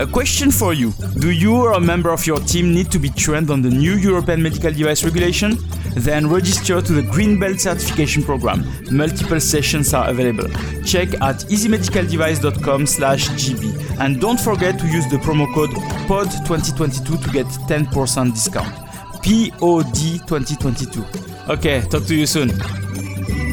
A question for you Do you or a member of your team need to be trained on the new European medical device regulation? Then register to the Green Belt certification program. Multiple sessions are available. Check at easymedicaldevice.com/gb and don't forget to use the promo code POD2022 to get 10% discount. POD 2022. Okay, talk to you soon.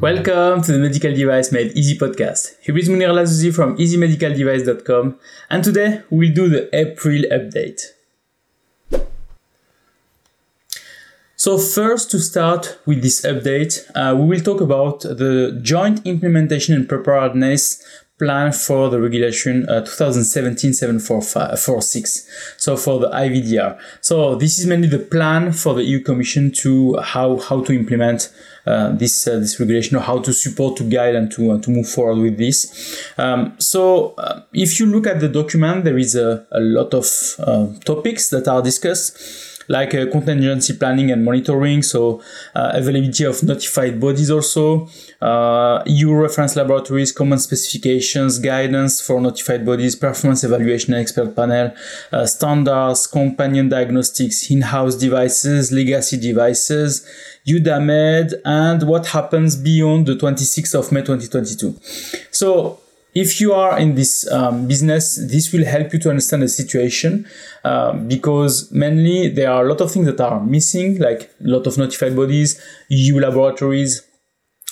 Welcome to the Medical Device Made Easy podcast. Here is Monir El Azzouzi from easymedicaldevice.com and today we'll do the April update. So first to start with this update, uh, we will talk about the joint implementation and preparedness plan for the regulation uh, 2017-746 so for the IVDR so this is mainly the plan for the EU Commission to how how to implement uh, this uh, this regulation or how to support to guide and to uh, to move forward with this. Um, so uh, if you look at the document there is a, a lot of uh, topics that are discussed like uh, contingency planning and monitoring, so uh, availability of notified bodies also, uh, EU reference laboratories, common specifications, guidance for notified bodies, performance evaluation expert panel, uh, standards, companion diagnostics, in-house devices, legacy devices, EUDAMED, and what happens beyond the 26th of May 2022. So if you are in this um, business, this will help you to understand the situation uh, because mainly there are a lot of things that are missing, like a lot of notified bodies, EU laboratories,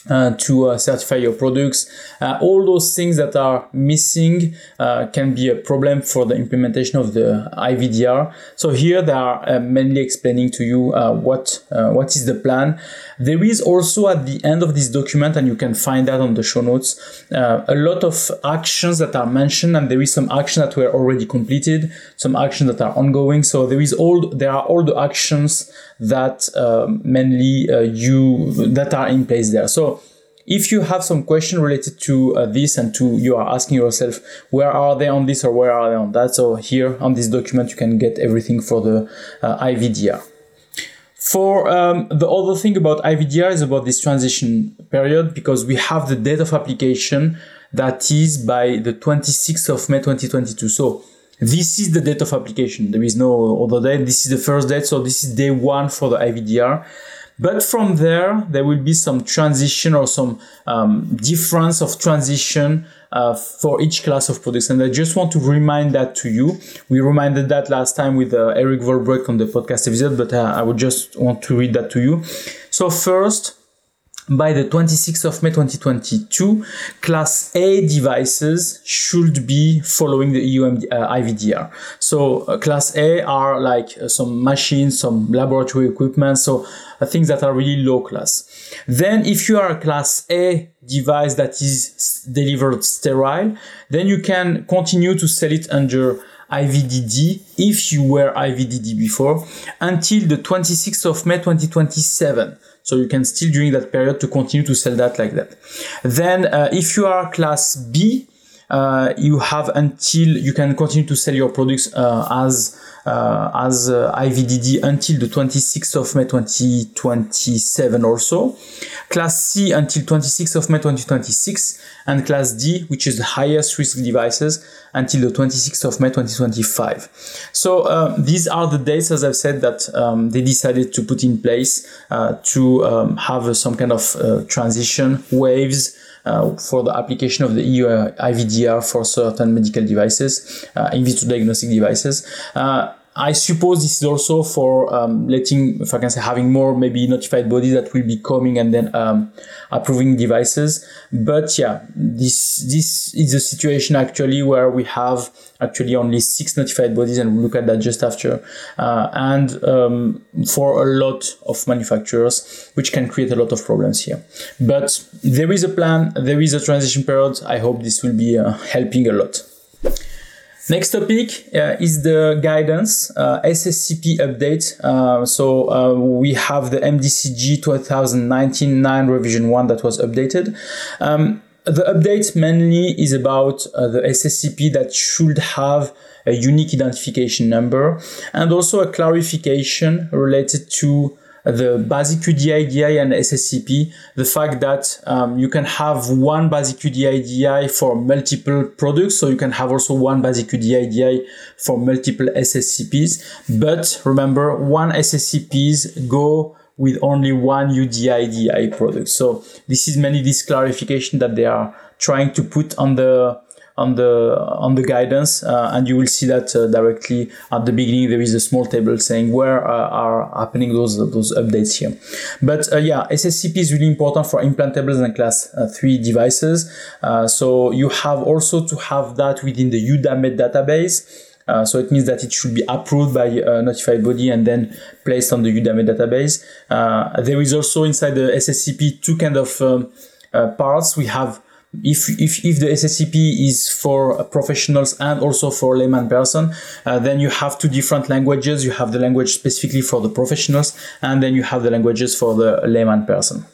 uh, to uh, certify your products. Uh, all those things that are missing uh, can be a problem for the implementation of the IVDR. So here they are uh, mainly explaining to you uh, what what is the plan. There is also at the end of this document, and you can find that on the show notes, a lot of actions that are mentioned, and there is some action that were already completed, some actions that are ongoing. So there is all there are all the actions that mainly you that are in place there. So if you have some question related to uh, this and to you are asking yourself where are they on this or where are they on that? So here on this document you can get everything for the uh, IVDR for um, the other thing about IVDR is about this transition period because we have the date of application that is by the 26th of May 2022 so this is the date of application. There is no other date. This is the first date. So this is day one for the IVDR but from there, there will be some transition or some um, difference of transition uh, for each class of products. And I just want to remind that to you. We reminded that last time with uh, Erik Vollebregt on the podcast episode, but uh, I would just want to read that to you. So first, by the 26th of May 2022, Class A devices should be following the EU uh, IVDR. So uh, Class A are like uh, some machines, some laboratory equipment, so things that are really low class. Then if you are a Class A device that is delivered sterile, then you can continue to sell it under IVDD if you were IVDD before until the 26th of May 2027. So you can still during that period to continue to sell that like that. Then uh, if you are class B, uh, you have until you can continue to sell your products uh, as uh, as uh, IVDD until the 26th of May 2027 also. Class C until 26th of May 2026 and Class D, which is the highest risk devices, until the 26th of May 2025. So uh, these are the dates, as I've said, that um, they decided to put in place uh, to um, have some kind of transition waves uh, for the application of the EU IVDR for certain medical devices, uh, in vitro diagnostic devices. I suppose this is also for um, letting, if I can say, having more maybe notified bodies that will be coming and then um, approving devices. But yeah, this this is a situation actually where we have actually only six notified bodies, and we'll look at that just after, uh, and um, for a lot of manufacturers, which can create a lot of problems here. But there is a plan, there is a transition period. I hope this will be uh, helping a lot. Next topic uh, is the guidance uh, SSCP update. Uh, so uh, we have the MDCG 2019-9 revision 1 that was updated. Um, the update mainly is about uh, the SSCP that should have a unique identification number and also a clarification related to the basic UDIDI and SSCP, the fact that um, you can have one basic UDIDI for multiple products, so you can have also one basic UDIDI for multiple SSCPs. But remember, one SSCPs go with only one UDIDI product. So this is mainly this clarification that they are trying to put on the on the on the guidance, uh, and you will see that uh, directly at the beginning. There is a small table saying where uh, are happening those those updates here. But yeah, SSCP is really important for implantables and class three devices. So you have also to have that within the EUDAMED database. Uh, so it means that it should be approved by a notified body and then placed on the EUDAMED database. Uh, there is also inside the SSCP two kind of um, uh, parts. We have if, if, if the SSCP is for professionals and also for layman person, uh, then you have two different languages. You have the language specifically for the professionals, and then you have the languages for the layman person.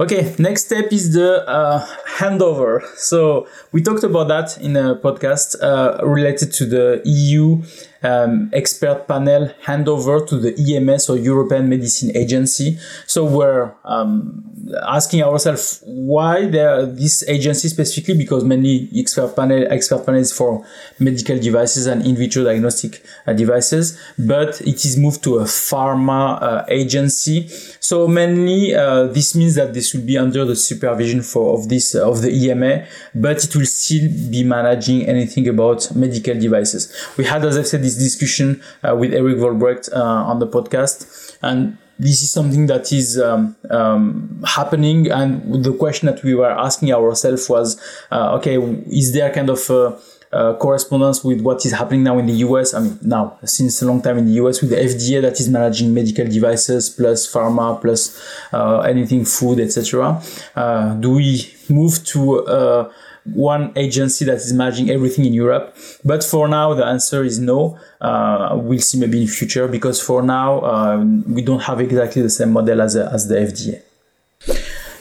Okay, next step is the uh, handover. So we talked about that in a podcast uh, related to the EU um, expert panel handover to the EMS or European Medicine Agency. So we're um, asking ourselves why there this agency specifically because many expert panel expert panels for medical devices and in vitro diagnostic uh, devices, but it is moved to a pharma uh, agency. So mainly uh, this means that this will be under the supervision for of this of the EMA, but it will still be managing anything about medical devices. We had, as I said, this discussion uh, with Erik Vollebregt uh, on the podcast, and this is something that is um, um, happening. And the question that we were asking ourselves was, uh, okay, is there kind of a, uh, correspondence with what is happening now in the US. I mean, now since a long time in the US with the FDA that is managing medical devices plus pharma plus uh, anything food, etc. Uh, do we move to uh, one agency that is managing everything in Europe. But for now, the answer is no. Uh, we'll see maybe in future because for now, um, we don't have exactly the same model as, as the FDA.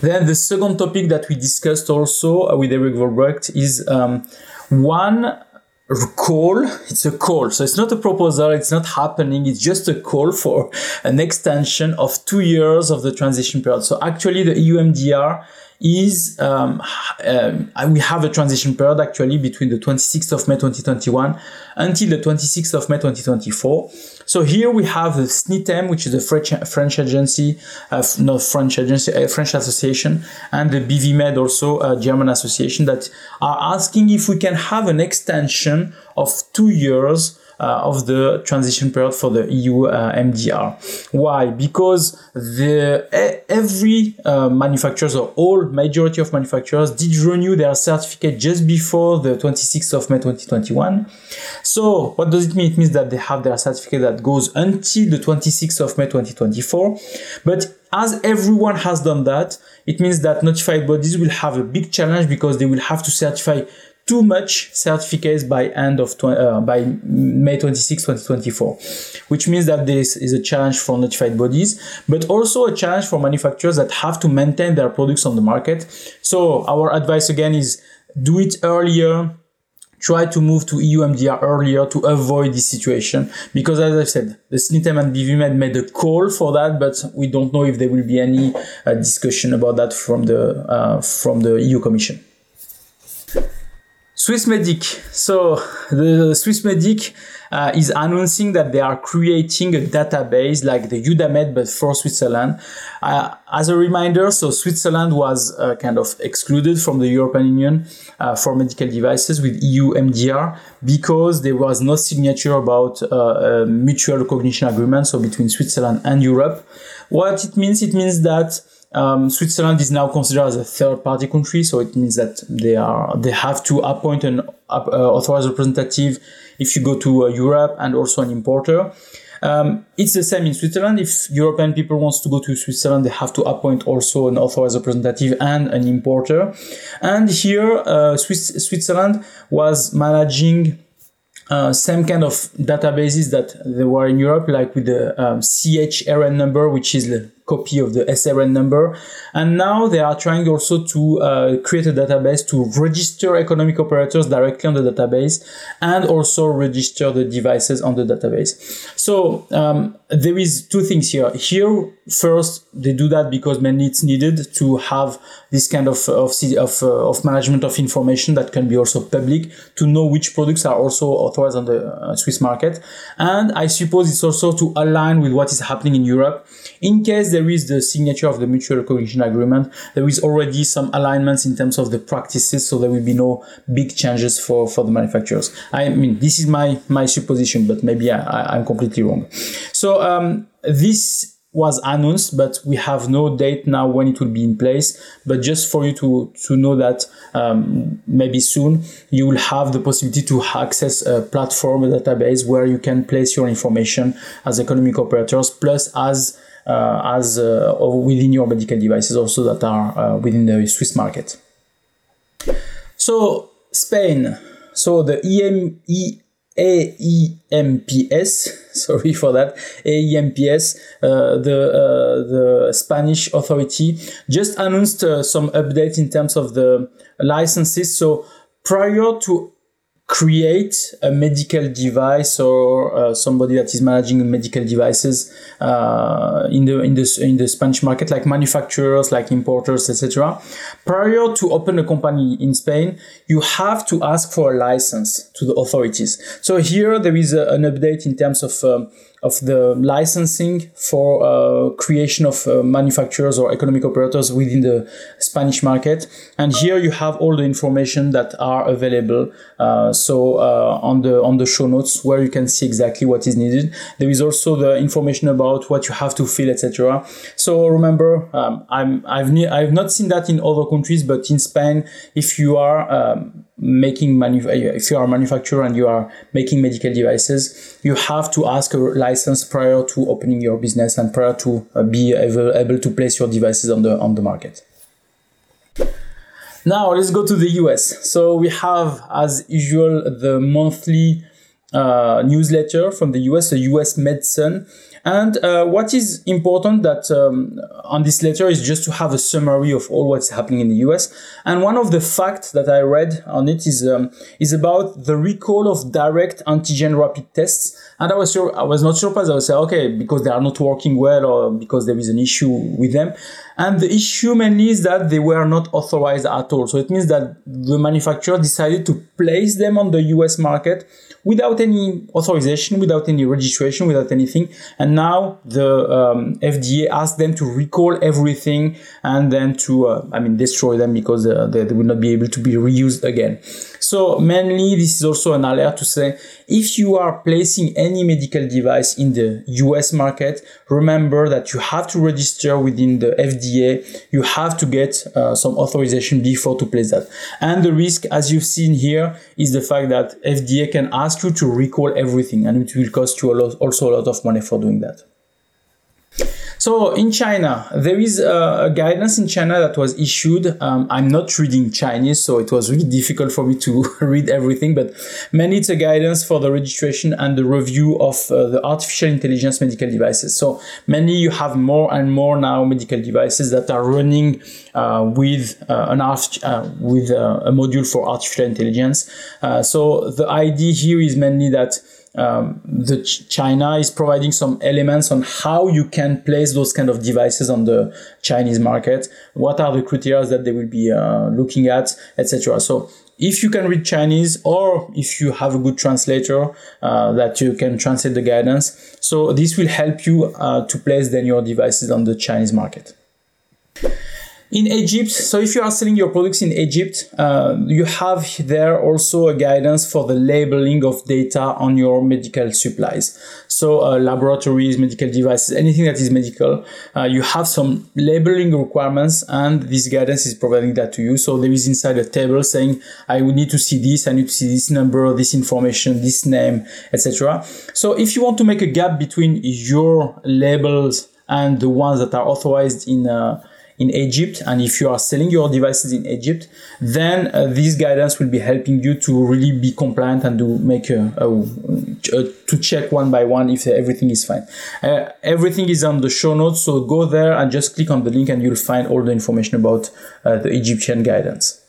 Then the second topic that we discussed also with Erik Vollebregt is um, one call it's a call so it's not a proposal it's not happening it's just a call for an extension of two years of the transition period so actually the eu mdr is um, um, we have a transition period actually between the 26th of May 2021 until the 26th of May 2024. So here we have the SNITEM, which is a French, French agency, uh, not French agency, a French association, and the BVMed also a German association that are asking if we can have an extension of two years uh, of the transition period for the EU uh, MDR. Why? Because the every uh, manufacturers or all majority of manufacturers did renew their certificate just before the 26th of May 2021. So what does it mean? It means that they have their certificate that goes until the 26th of May 2024. But as everyone has done that, it means that notified bodies will have a big challenge because they will have to certify too much certificates by end of uh, by May 26, 2024, which means that this is a challenge for notified bodies, but also a challenge for manufacturers that have to maintain their products on the market. So our advice again is do it earlier. Try to move to EU MDR earlier to avoid this situation because, as I said, the SNITEM and BVMed made a call for that, but we don't know if there will be any uh, discussion about that from the uh, from the EU Commission. Swissmedic. So the Swissmedic uh, is announcing that they are creating a database like the EUDAMED, but for Switzerland. Uh, as a reminder, so Switzerland was uh, kind of excluded from the European Union uh, for medical devices with EU MDR because there was no signature about uh, mutual recognition agreement, so between Switzerland and Europe. What it means, it means that um, Switzerland is now considered as a third party country, so it means that they are they have to appoint an uh, authorized representative if you go to uh, Europe and also an importer. Um, it's the same in Switzerland. If European people wants to go to Switzerland, they have to appoint also an authorized representative and an importer. And here, uh, Swiss, Switzerland was managing uh, same kind of databases that they were in Europe, like with the um, CHRN number, which is the copy of the SRN number. And now they are trying also to uh, create a database to register economic operators directly on the database and also register the devices on the database. So um, there is two things here. Here, first, they do that because mainly it's needed to have this kind of of of, uh, of management of information that can be also public to know which products are also authorized on the uh, Swiss market. And I suppose it's also to align with what is happening in Europe. In case there is the signature of the mutual recognition agreement, there is already some alignments in terms of the practices, so there will be no big changes for, for the manufacturers. I mean, this is my my supposition, but maybe I, I'm completely wrong. So um, this was announced, but we have no date now when it will be in place. But just for you to, to know that um, maybe soon you will have the possibility to access a platform, a database where you can place your information as economic operators, plus as as uh, within your medical devices also that are uh, within the Swiss market. So Spain, so the EM, AEMPS, sorry for that, AEMPS, uh, the uh, the Spanish authority just announced uh, some updates in terms of the licenses. So prior to create a medical device or uh, somebody that is managing medical devices uh, in the in the in the Spanish market, like manufacturers, like importers, etc. Prior to open a company in Spain, you have to ask for a license to the authorities. So here there is a, an update in terms of um, of the licensing for uh, creation of uh, manufacturers or economic operators within the Spanish market. And here you have all the information that are available. Uh, so uh, on the on the show notes where you can see exactly what is needed. There is also the information about what you have to fill, etc. So remember, um, I'm I've ne- I've not seen that in other countries, but in Spain, if you are um, making manu- if you are a manufacturer and you are making medical devices, you have to ask a license prior to opening your business and prior to uh, be able, able to place your devices on the on the market. Now let's go to the US. So we have, as usual, the monthly uh, newsletter from the US, the US Medicine. And uh, what is important that um, on this letter is just to have a summary of all what's happening in the US. And one of the facts that I read on it is um, is about the recall of direct antigen rapid tests. And I was sure I was not surprised. I was say, okay, because they are not working well or because there is an issue with them. And the issue mainly is that they were not authorized at all. So it means that the manufacturer decided to place them on the US market without any authorization, without any registration, without anything. And now the um, FDA asked them to recall everything and then to, uh, I mean, destroy them because uh, they, they will not be able to be reused again. So mainly this is also an alert to say if you are placing any medical device in the US market, remember that you have to register within the FDA. You have to get uh, some authorization before to place that. And the risk, as you've seen here, is the fact that FDA can ask you to recall everything and it will cost you a lot, also a lot of money for doing that. So in China, there is a, guidance in China that was issued. Um, I'm not reading Chinese, so it was really difficult for me to read everything, but mainly it's a guidance for the registration and the review of uh, the artificial intelligence medical devices. So mainly you have more and more now medical devices that are running uh, with uh, an art, uh, with uh, a module for artificial intelligence. Uh, so the idea here is mainly that um, the Ch- China is providing some elements on how you can place those kind of devices on the Chinese market. What are the criteria that they will be uh, looking at, etc. So if you can read Chinese or if you have a good translator uh, that you can translate the guidance, so this will help you uh, to place then your devices on the Chinese market. In Egypt, so if you are selling your products in Egypt, uh, you have there also a guidance for the labeling of data on your medical supplies. So uh, laboratories, medical devices, anything that is medical, uh, you have some labeling requirements and this guidance is providing that to you. So there is inside a table saying, I would need to see this, I need to see this number, this information, this name, etc. So if you want to make a gap between your labels and the ones that are authorized in uh, in Egypt and if you are selling your devices in Egypt, then uh, this guidance will be helping you to really be compliant and to make a, a, a to check one by one if everything is fine. Uh, everything is on the show notes, so go there and just click on the link and you'll find all the information about uh, the Egyptian guidance.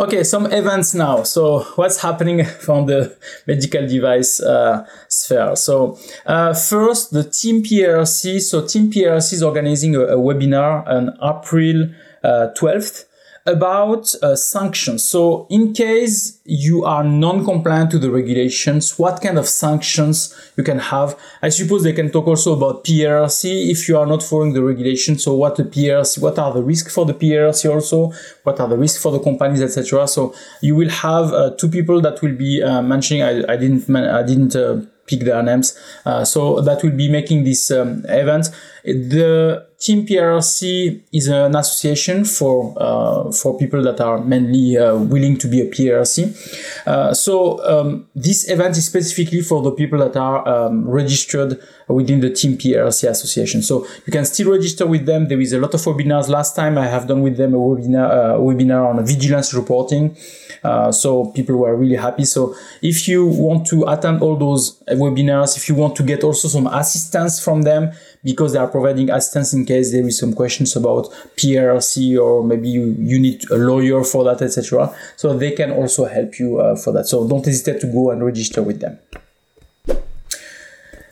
Okay, some events now. So what's happening from the medical device uh, sphere? So uh, first, the Team PRC. So Team PRC is organizing a, a webinar on April uh, 12th about uh, sanctions. So in case you are non-compliant to the regulations, what kind of sanctions you can have? I suppose they can talk also about PRC if you are not following the regulations. So what the PRC, what are the risks for the PRC also? What are the risks for the companies, etc. So you will have uh, two people that will be uh, mentioning. I, I didn't, I didn't uh, pick their names. Uh, so that will be making this um, event. The Team PRC is an association for uh, for people that are mainly uh, willing to be a PRC. Uh, so um, this event is specifically for the people that are um, registered within the Team PRC association. So you can still register with them. There is a lot of webinars. Last time I have done with them a webinar uh, webinar on vigilance reporting. Uh, so people were really happy. So if you want to attend all those webinars, if you want to get also some assistance from them, because they are providing assistance in case there is some questions about PRC or maybe you, you need a lawyer for that, etc. So they can also help you uh, for that. So don't hesitate to go and register with them.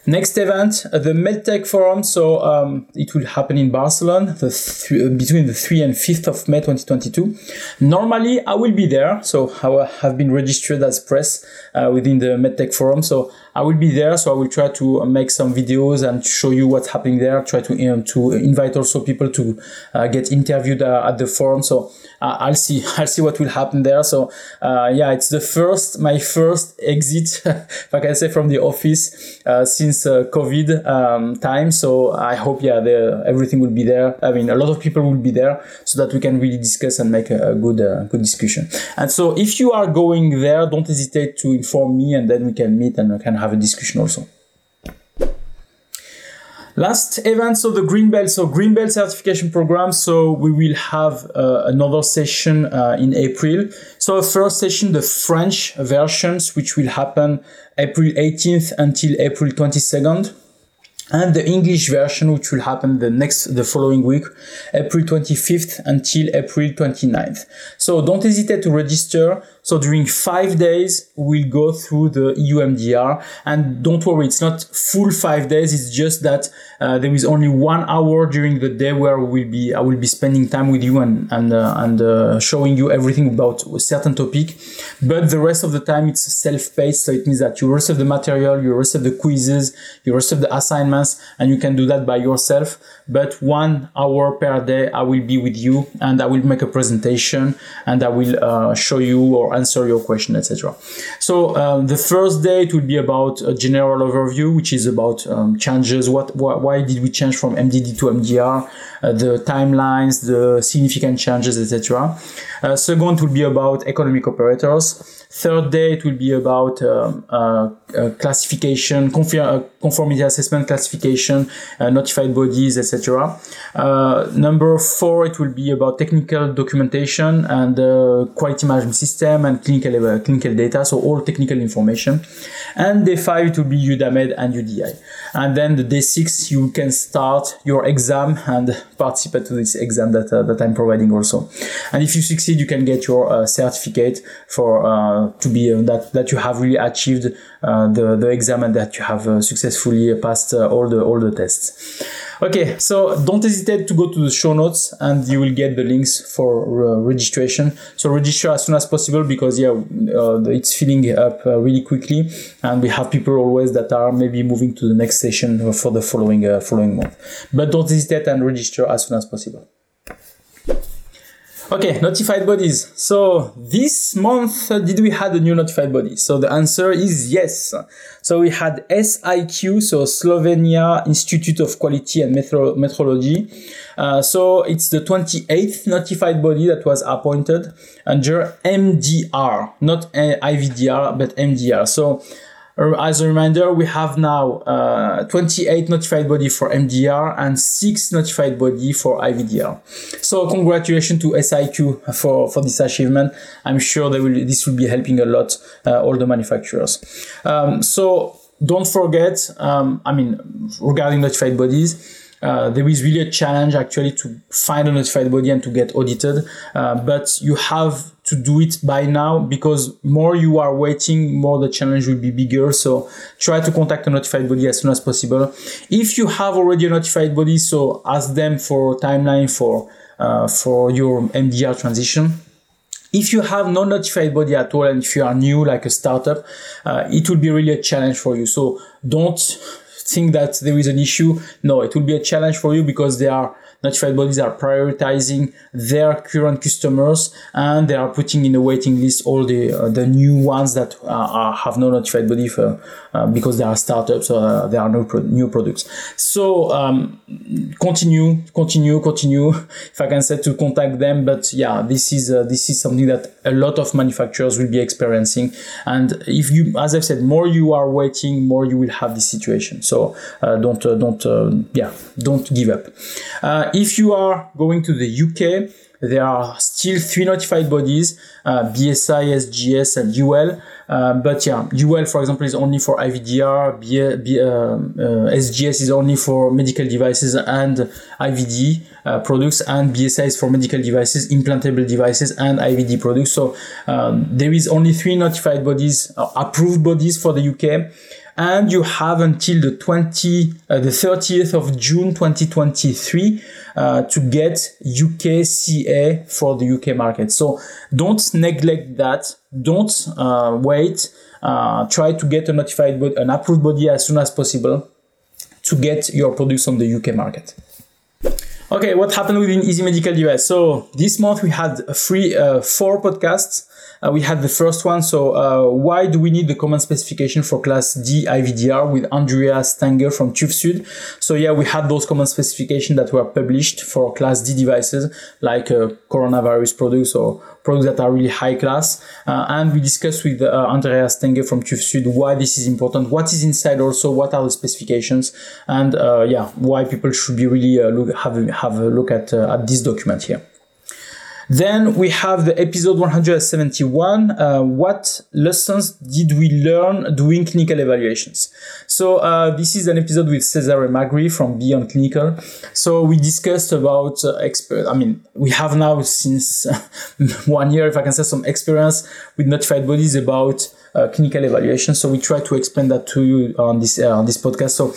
Next event, uh, the MedTech Forum. So um, it will happen in Barcelona the th- between the 3 and 5th of May 2022. Normally, I will be there. So I have been registered as press uh, within the MedTech Forum. So I will be there. So I will try to make some videos and show you what's happening there. Try to know, to invite also people to uh, get interviewed uh, at the forum. So uh, I'll see. I'll see what will happen there. So yeah, it's the first my first exit, if I can say, from the office since since uh, COVID um, time. So I hope, yeah, the, everything will be there. I mean, a lot of people will be there so that we can really discuss and make a, a good, uh, good discussion. And so if you are going there, don't hesitate to inform me and then we can meet and we can have a discussion also. Last event, so the Green Belt, so Green Belt certification program. So we will have uh, another session uh, in April. So first session, the French versions, which will happen April 18th until April 22nd and the English version, which will happen the next, the following week, April 25th until April 29th. So don't hesitate to register. So during five days, we'll go through the EU MDR and don't worry, it's not full five days. It's just that uh, there is only one hour during the day where we will be, I will be spending time with you and, and, uh, and uh, showing you everything about a certain topic. But the rest of the time, it's self-paced. So it means that you receive the material, you receive the quizzes, you receive the assignments, and you can do that by yourself. But one hour per day, I will be with you and I will make a presentation and I will uh, show you or answer your question, etc. So um, the first day it will be about a general overview, which is about um, changes. What, wh- why did we change from MDD to MDR? Uh, the timelines, the significant changes, etc. Uh, second will be about economic operators. Third day, it will be about um, uh, uh, classification, uh, conformity assessment classification, uh, notified bodies, etc. Uh, number four, it will be about technical documentation and quality management system and clinical clinical data, so all technical information. And day five, it will be EUDAMED and UDI. And then the day six, you can start your exam and participate to this exam that, uh, that I'm providing also. And if you succeed, you can get your uh, certificate for uh, to be uh, that that you have really achieved uh, the the exam and that you have uh, successfully passed all the all the tests. Okay, so don't hesitate to go to the show notes and you will get the links for uh, registration. So register as soon as possible because yeah, uh, it's filling up uh, really quickly, and we have people always that are maybe moving to the next session for the following following month. But don't hesitate and register as soon as possible. Okay, notified bodies. So this month, did we had a new notified body? So the answer is yes. So we had SIQ, so Slovenia Institute of Quality and Metro- Metrology. Uh, so it's the 28th notified body that was appointed under MDR, not IVDR, but MDR. So as a reminder, we have now uh, 28 notified body for MDR and 6 notified body for IVDR. So congratulations to SIQ for, for this achievement. I'm sure they will, this will be helping a lot uh, all the manufacturers. Um, so don't forget, um, I mean, regarding notified bodies, uh, there is really a challenge actually to find a notified body and to get audited. Uh, but you have to do it by now because more you are waiting, more the challenge will be bigger. So try to contact a notified body as soon as possible. If you have already a notified body, so ask them for timeline for uh, for your MDR transition. If you have no notified body at all and if you are new like a startup, uh, it will be really a challenge for you. So don't think that there is an issue. No, it will be a challenge for you because they are notified bodies are prioritizing their current customers and they are putting in a waiting list all the uh, the new ones that uh, are, have no notified body for, uh, because they are startups or uh, there are no pro- new products. So um, continue, continue, continue. If I can say to contact them, but yeah, this is uh, this is something that a lot of manufacturers will be experiencing. And if you, as I've said, more you are waiting, more you will have this situation. So don't don't yeah, don't give up. If you are going to the UK, there are still three notified bodies, uh, BSI, SGS, and UL. Uh, but yeah, UL, for example, is only for IVDR, B, B, uh, uh SGS is only for medical devices and IVD uh, products, and BSI is for medical devices, implantable devices, and IVD products. So um, there is only three notified bodies, uh, approved bodies for the UK and you have until the 20 uh, the 30th of June 2023 uh, to get UK CA for the UK market. So don't neglect that. Don't uh, wait. Uh, try to get a notified body, an approved body as soon as possible to get your products on the UK market. Okay, what happened within Easy Medical US? So this month we had three, uh, four podcasts uh, we had the first one. So uh, why do we need the common specification for class D IVDR with Andrea Stanger from TÜV Süd? So yeah, we had those common specifications that were published for class D devices like uh, coronavirus products or products that are really high class. Uh, and we discussed with uh, Andrea Stanger from TÜV Süd why this is important, what is inside also, what are the specifications, and uh, yeah, why people should be really look, have, have a look at, at this document here. Then we have the episode 171. Uh, what lessons did we learn doing clinical evaluations? So uh, this is an episode with Cesare Magri from Beyond Clinical. So we discussed about uh, expert. I mean, we have now since one year, if I can say, some experience with notified bodies about uh, clinical evaluation. So we try to explain that to you on this uh, on this podcast. So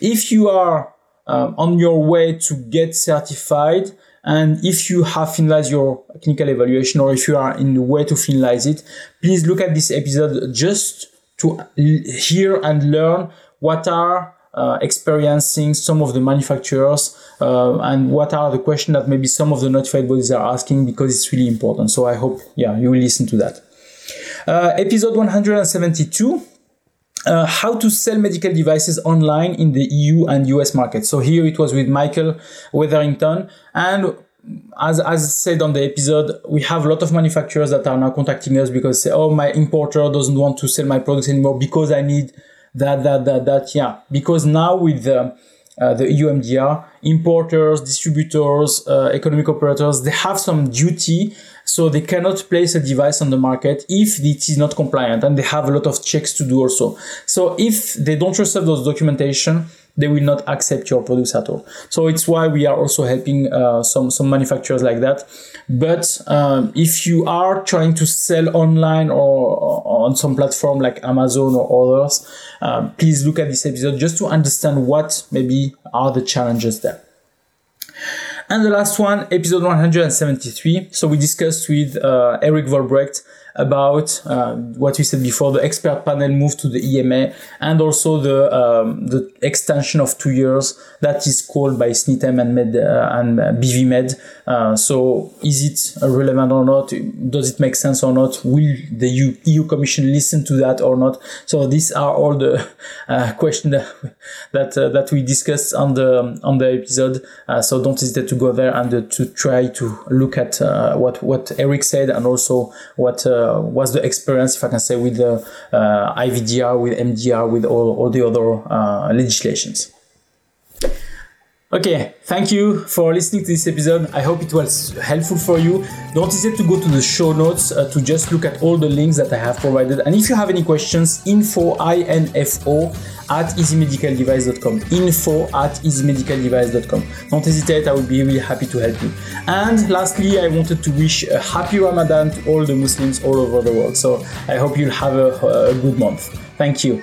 if you are um, on your way to get certified and if you have finalized your clinical evaluation or if you are in the way to finalize it, please look at this episode just to hear and learn what are uh, experiencing some of the manufacturers uh, and what are the questions that maybe some of the notified bodies are asking because it's really important. So I hope, yeah, you will listen to that. Uh, episode 172 uh, how to sell medical devices online in the EU and US market. So here it was with Michael Wetherington and as, as said on the episode, we have a lot of manufacturers that are now contacting us because say, oh, my importer doesn't want to sell my products anymore because I need that, that, that, that. Yeah, because now with the, uh, the EU MDR, importers, distributors, uh, economic operators, they have some duty so they cannot place a device on the market if it is not compliant and they have a lot of checks to do also. So if they don't receive those documentation, they will not accept your products at all. So it's why we are also helping uh, some some manufacturers like that. But um, if you are trying to sell online or, or on some platform like Amazon or others, um, please look at this episode just to understand what maybe are the challenges there. And the last one, episode 173. So we discussed with uh, Erik Vollebregt about uh, what we said before, the expert panel move to the EMA, and also the um, the extension of two years that is called by SNITEM and Med uh, and BVMed. Uh, so, is it relevant or not? Does it make sense or not? Will the EU, EU Commission listen to that or not? So, these are all the uh, questions that that, uh, that we discussed on the on the episode. Uh, so, don't hesitate to go there and to try to look at what what Eric said and also what uh, was the experience, if I can say, with the uh, IVDR, with MDR, with all, all the other uh, legislations. Okay, thank you for listening to this episode. I hope it was helpful for you. Don't hesitate to go to the show notes uh, to just look at all the links that I have provided. And if you have any questions, info, info at easymedicaldevice.com. Info at easymedicaldevice.com. Don't hesitate, I would be really happy to help you. And lastly, I wanted to wish a happy Ramadan to all the Muslims all over the world. So I hope you'll have a, a good month. Thank you.